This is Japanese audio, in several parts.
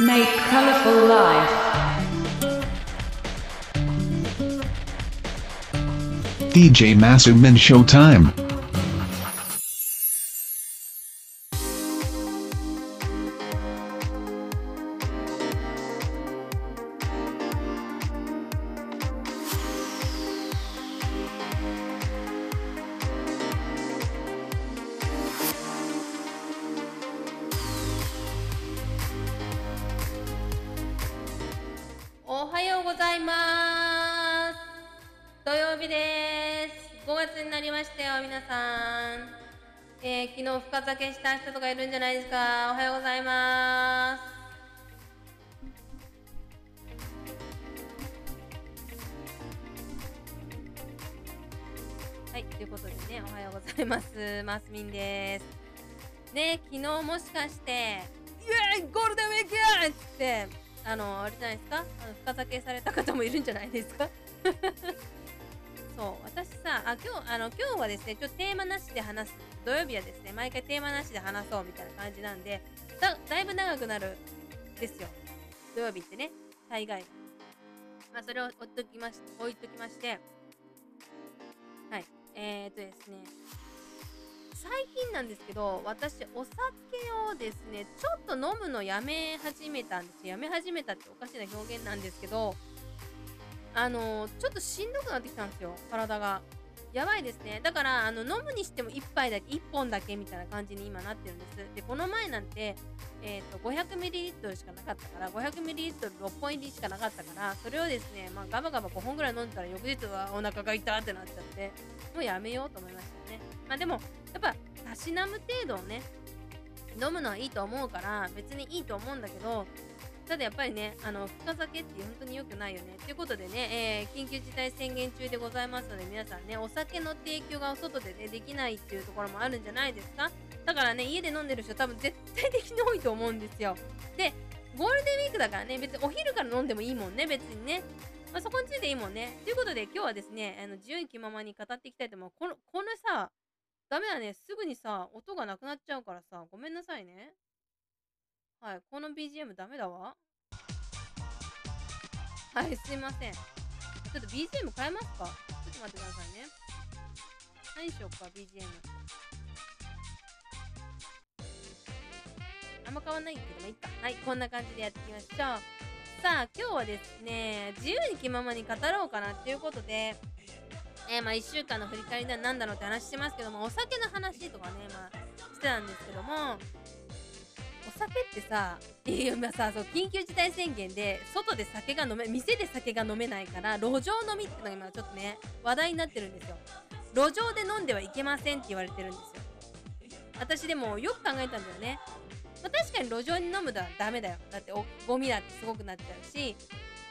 Make colorful life. DJ Masumin Showtime. ます土曜日です5月になりましたよ皆さん、えー昨日深酒した人とかいるんじゃないですかおはようございますはい、ということでね、おはようございます。マスミンです。ね、昨日もしかして、イエーイゴールデンウィークやって、あの、あれじゃないですか？あの深酒された方もいるんじゃないですか？そう、私さ、あ、今日、あの、今日はですね、ちょっとテーマなしで話す、土曜日はですね、毎回テーマなしで話そうみたいな感じなんで、だだいぶ長くなるですよ。土曜日ってね、大概。まあ、それを置いときまし置いときまして、はい、えー、とですね、最近なんですけど、私、お酒をですね、ちょっと飲むのやめ始めたんです。やめ始めたっておかしな表現なんですけど、あのちょっとしんどくなってきたんですよ、体が。やばいですね。だから、あの飲むにしても1杯だけ、1本だけみたいな感じに今なってるんです。で、この前なんて、えっ、と、500ml しかなかったから、500ml6 本入りしかなかったから、それをですね、まあ、ガバガバ5本ぐらい飲んだら、翌日はお腹が痛ってなっちゃって、もうやめようと思いましたね。まあでも、やっぱ、たしなむ程度をね、飲むのはいいと思うから、別にいいと思うんだけど、ただやっぱりね、あの、深酒って本当に良くないよね。ということでね、えー緊急事態宣言中でございますので、皆さんね、お酒の提供がお外でね、できないっていうところもあるんじゃないですかだからね、家で飲んでる人多分絶対的に多いと思うんですよ。で、ゴールデンウィークだからね、別にお昼から飲んでもいいもんね、別にね。まあ、そこについていいもんね。ということで、今日はですね、あの自由気ままに語っていきたいと思う。この、このさ、ダメだね、すぐにさ、音がなくなっちゃうからさ、ごめんなさいね。はい、この BGM ダメだわ。はい、すいません。ちょっと BGM 変えますか？ちょっと待ってくださいね。何しようか、BGM。あんま変わんないけどもいいか。はい、こんな感じでやっていきましょう。さあ、今日はですね、自由に気ままに語ろうかなっていうことで、え、まあ1週間の振り返りだなんだろうって話してますけども、お酒の話とかね、まあしてたんですけども、お酒ってさ、いや、まあさ、そう、緊急事態宣言で、外で酒が飲め、店で酒が飲めないから、路上飲みってのが今ちょっとね、話題になってるんですよ。路上で飲んではいけませんって言われてるんですよ。私でもよく考えたんだよね。まあ、確かに路上に飲むのはダメだよ。だっておゴミだってすごくなっちゃうし、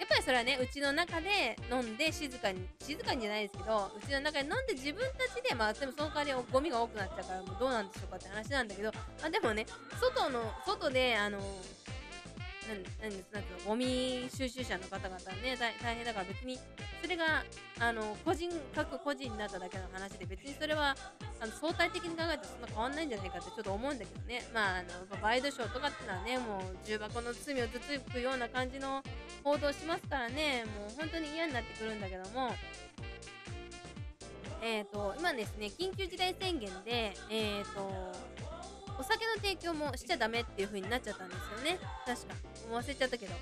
やっぱりそれはね、うちの中で飲んで静かに、静かにじゃないですけど、うちの中で飲んで自分たちで、まあでもその代わりゴミが多くなっちゃうから、もうどうなんでしょうかって話なんだけど、あでもね、外の、外で、あの、なんなんです。なんていうのゴミ収集車の方々ね大大変だから別にそれがあの個人各個人になっただけの話で別にそれはあの相対的に考えたらそんな変わんないんじゃないかってちょっと思うんだけどね。まああのワイドショーとかってのはねもう重箱の罪をつつくような感じの報道しますからね。もう本当に嫌になってくるんだけども。えっ、と今ですね緊急事態宣言でえっ、と提供もしちゃダメっていう風になっちゃったんですよね。確か。忘れちゃったけど。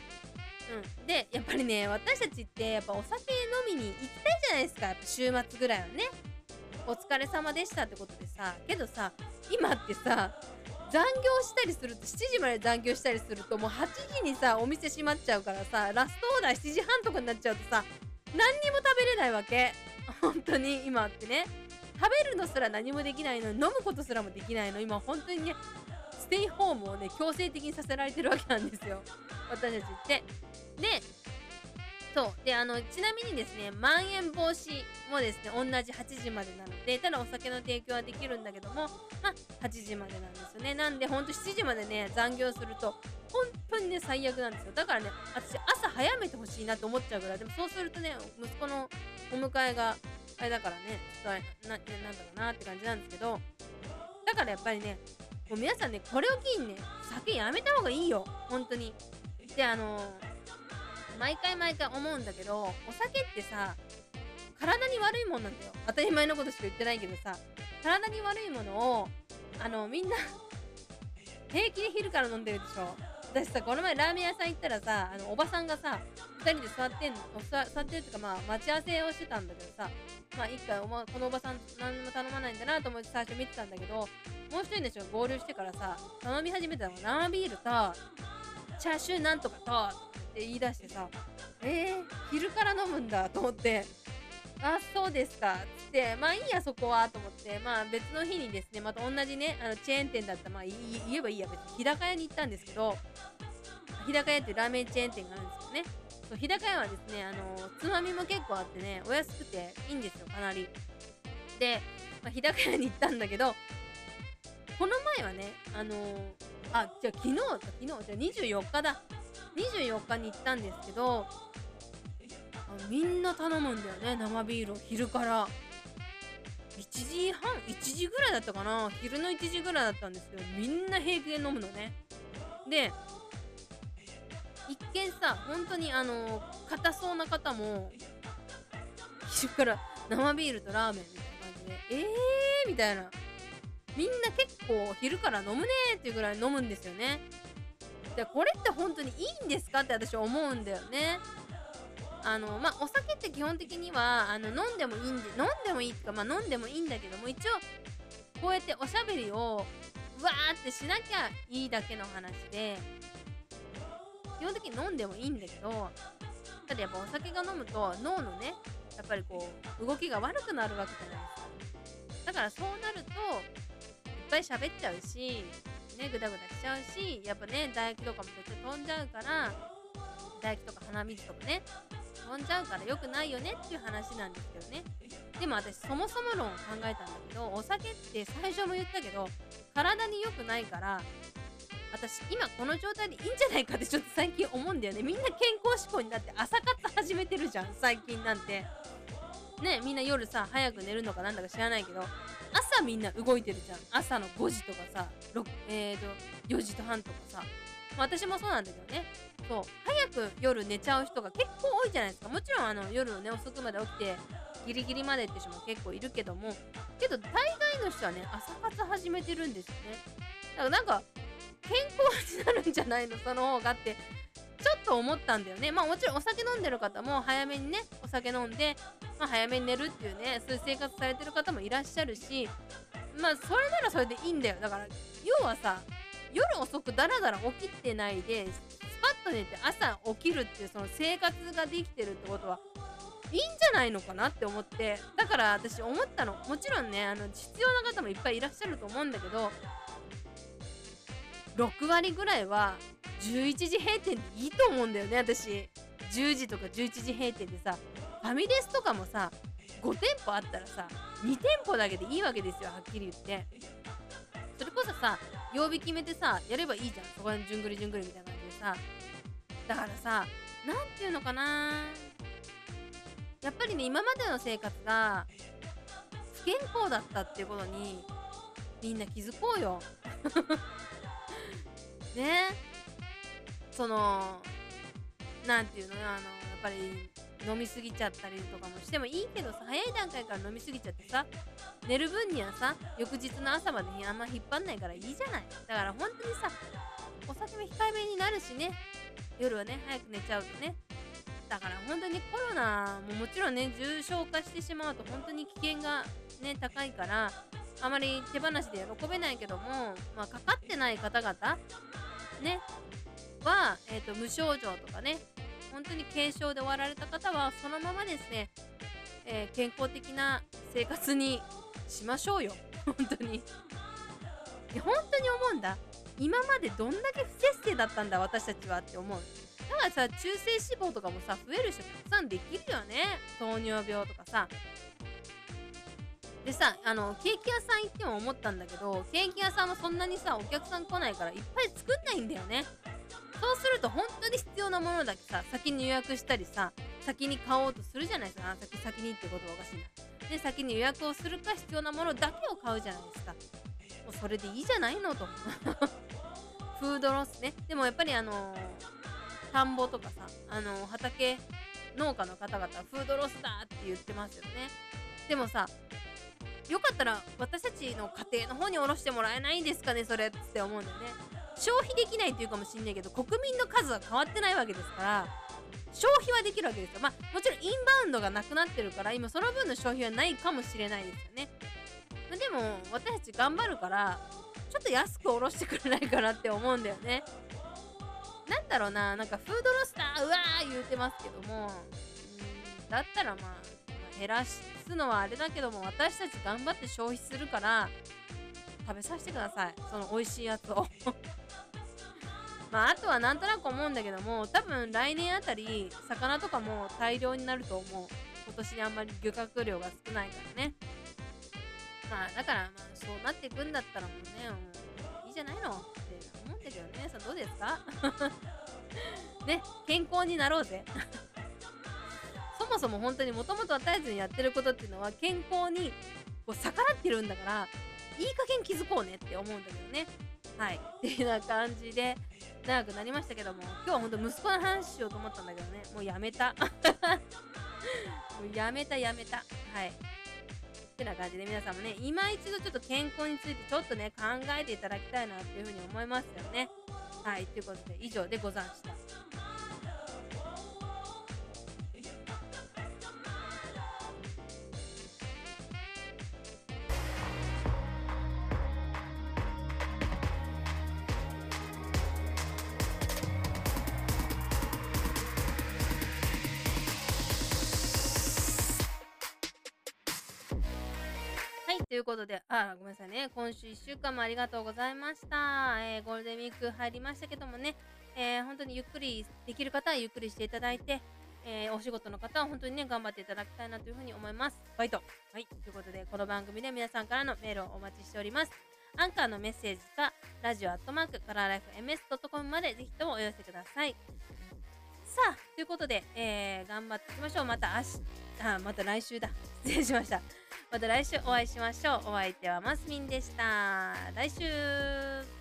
うん。でやっぱりね私たちってやっぱお酒飲みに行きたいじゃないですか。やっぱ週末ぐらいはね。お疲れ様でしたってことでさ。けどさ今ってさ残業したりすると7時まで残業したりするともう8時にさお店閉まっちゃうからさラストオーダー7時半とかになっちゃうとさ何にも食べれないわけ。本当に今ってね。食べるのすら何もできないのに飲むことすらもできないの。今本当にねテイホームをね強制的にさせられてるわけなんですよ。私たちって。でそう。であのちなみにですねまん延防止もですね同じ8時までなのでただお酒の提供はできるんだけどもまあ8時までなんですよね。なんでほんと7時までね残業すると本当にね最悪なんですよ。だからね私朝早めてほしいなと思っちゃうぐらい。でもそうするとね息子のお迎えがあれだからねちょっとあれななんだろうなって感じなんですけど。だからやっぱりねもう皆さんねこれを機にね酒やめた方がいいよ。本当に。であの毎回毎回思うんだけどお酒ってさ体に悪いもんなんだよ。当たり前のことしか言ってないけどさ体に悪いものをあのみんな平気で昼から飲んでるでしょ。私さこの前ラーメン屋さん行ったらさあのおばさんがさ2人で座ってんの？座座ってるっていうかまあ待ち合わせをしてたんだけどさまあ一回お、ま、このおばさん何も頼まないんだなと思って最初見てたんだけどもう一人の人が合流してからさ頼み始めたのが生ビールとチャーシューなんとかとって言い出してさえー、昼から飲むんだと思ってあそうですかつってまあいいやそこはと思ってまあ別の日にですねまた同じねあのチェーン店だったまあ言えばいいや別に日高屋に行ったんですけど日高屋ってラーメンチェーン店があるんですよね。そう日高屋はですねあのつまみも結構あってねお安くていいんですよかなり。で、まあ、日高屋に行ったんだけどこの前はねあのあじゃあ昨日昨日じゃあ24日だ。24日に行ったんですけどあみんな頼むんだよね生ビールを。昼から。1時半1時ぐらいだったかな。昼の1時ぐらいだったんですけどみんな平気で飲むのね。で見さ本当にあの硬そうな方も昼から生ビールとラーメンみたいな感じでえーみたいな。みんな結構昼から飲むねーっていうぐらい飲むんですよね。でこれって本当にいいんですかって私思うんだよね。あのまあお酒って基本的にはあの飲んでもいいんで飲んでもいいってかまあ飲んでもいいんだけども一応こうやっておしゃべりをわーってしなきゃいいだけの話で基本的に飲んでもいいんだけどただやっぱお酒が飲むと脳のねやっぱりこう動きが悪くなるわけじゃないですか。だからそうなるといっぱい喋っちゃうしねグダグダしちゃうしやっぱね唾液とかも別に飛んじゃうから唾液とか鼻水とかね飛んじゃうから良くないよねっていう話なんですけどね。でも私そもそも論を考えたんだけどお酒って最初も言ったけど体に良くないから私今この状態でいいんじゃないかってちょっと最近思うんだよね。みんな健康志向になって朝活始めてるじゃん。最近なんて。ねみんな夜さ早く寝るのかなんだか知らないけど。朝みんな動いてるじゃん。朝の5時とかさ6えーと4時と半とかさ、まあ、私もそうなんだけどね。そう。早く夜寝ちゃう人が結構多いじゃないですか。もちろんあの夜のね遅くまで起きてギリギリまでって人も結構いるけども。けど大概の人はね朝活始めてるんですよね。だからなんか健康になるんじゃないの？その方がってちょっと思ったんだよね。まあもちろんお酒飲んでる方も早めにねお酒飲んで、まあ、早めに寝るっていうねそういう生活されてる方もいらっしゃるしまあそれならそれでいいんだよ。だから要はさ夜遅くダラダラ起きてないでスパッと寝て朝起きるっていうその生活ができてるってことはいいんじゃないのかなって思って。だから私思ったの。もちろんねあの必要な方もいっぱいいらっしゃると思うんだけど6割ぐらいは11時閉店でいいと思うんだよね私。10時とか11時閉店でさファミレスとかもさ5店舗あったらさ2店舗だけでいいわけですよはっきり言って。それこそさ曜日決めてさやればいいじゃんそこらじゅんぐりじゅんぐりみたいな感じでさ。だからさ何ていうのかな。やっぱりね今までの生活が不健康だったっていうことにみんな気づこうよ。ね。そのなんていうのあのやっぱり飲みすぎちゃったりとかもしてもいいけどさ早い段階から飲みすぎちゃってさ寝る分にはさ翌日の朝までにあんま引っ張んないからいいじゃない。だから本当にさお酒も控えめになるしね。夜はね早く寝ちゃうとね。だから本当にコロナももちろんね重症化してしまうと本当に危険がね高いからあまり手放しで喜べないけども、まあ、かかってない方々ねは、えーと、無症状とかね本当に軽症で終わられた方はそのままですね、えー、健康的な生活にしましょうよ。本当に。いや本当に思うんだ。今までどんだけ不節制だったんだ私たちはって思う。だからさ中性脂肪とかもさ増える人たくさんできるよね。糖尿病とかさ。でさあのケーキ屋さん行っても思ったんだけどケーキ屋さんもそんなにさお客さん来ないからいっぱい作んないんだよね。そうすると本当に必要なものだけさ先に予約したりさ先に買おうとするじゃないですか。先先にってことはおかしいな。で先に予約をするか必要なものだけを買うじゃないですか。もうそれでいいじゃないのと。フードロスね。でもやっぱりあのー、田んぼとかさあの畑農家の方々フードロスだって言ってますよね。でもさよかったら私たちの家庭の方におろしてもらえないんですかねそれって思うんだよね。消費できないっていうかもしんないけど国民の数は変わってないわけですから消費はできるわけですよ。まあもちろんインバウンドがなくなってるから今その分の消費はないかもしれないですよね。でも私たち頑張るからちょっと安くおろしてくれないかなって思うんだよね。なんだろうななんかフードロスターうわー言うてますけどもだったらまあ減らすのはあれだけども私たち頑張って消費するから食べさせてください。その美味しいやつを。まああとはなんとなく思うんだけども多分来年あたり魚とかも大量になると思う。今年あんまり漁獲量が少ないからね。まあだからまあそうなっていくんだったらもうねもういいじゃないの。って思うんだけどね。さんどうですか？ね健康になろうぜ。もそも本当にもともと私たちにやってることっていうのは健康にこう逆らってるんだからいい加減気づこうねって思うんだけどね。はい。っていうような感じで長くなりましたけども今日は本当息子の話しようと思ったんだけどね。もうやめた。もうやめたやめた。はい。ってな感じで皆さんもね今一度ちょっと健康についてちょっとね考えていただきたいなっていうふうに思いますよね。はい。ということで以上でござんした。いうことで、あ、ごめんなさいね。今週1週間もありがとうございました。えーゴールデンウィーク入りましたけどもね、えー本当にゆっくりできる方はゆっくりしていただいて、えーお仕事の方は本当にね、頑張っていただきたいなというふうに思います。バイト。はい、ということで、この番組で皆さんからのメールをお待ちしております。アンカーのメッセージか、ラジオアットマーク、カラーライフ MS.com までぜひともお寄せください。さあ、ということで、えー頑張っていきましょう。また明日、あ、また来週だ。失礼しました。また来週お会いしましょう。お相手はマスミンでした。来週、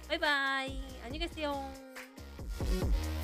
バイバイ。アニゲセヨン。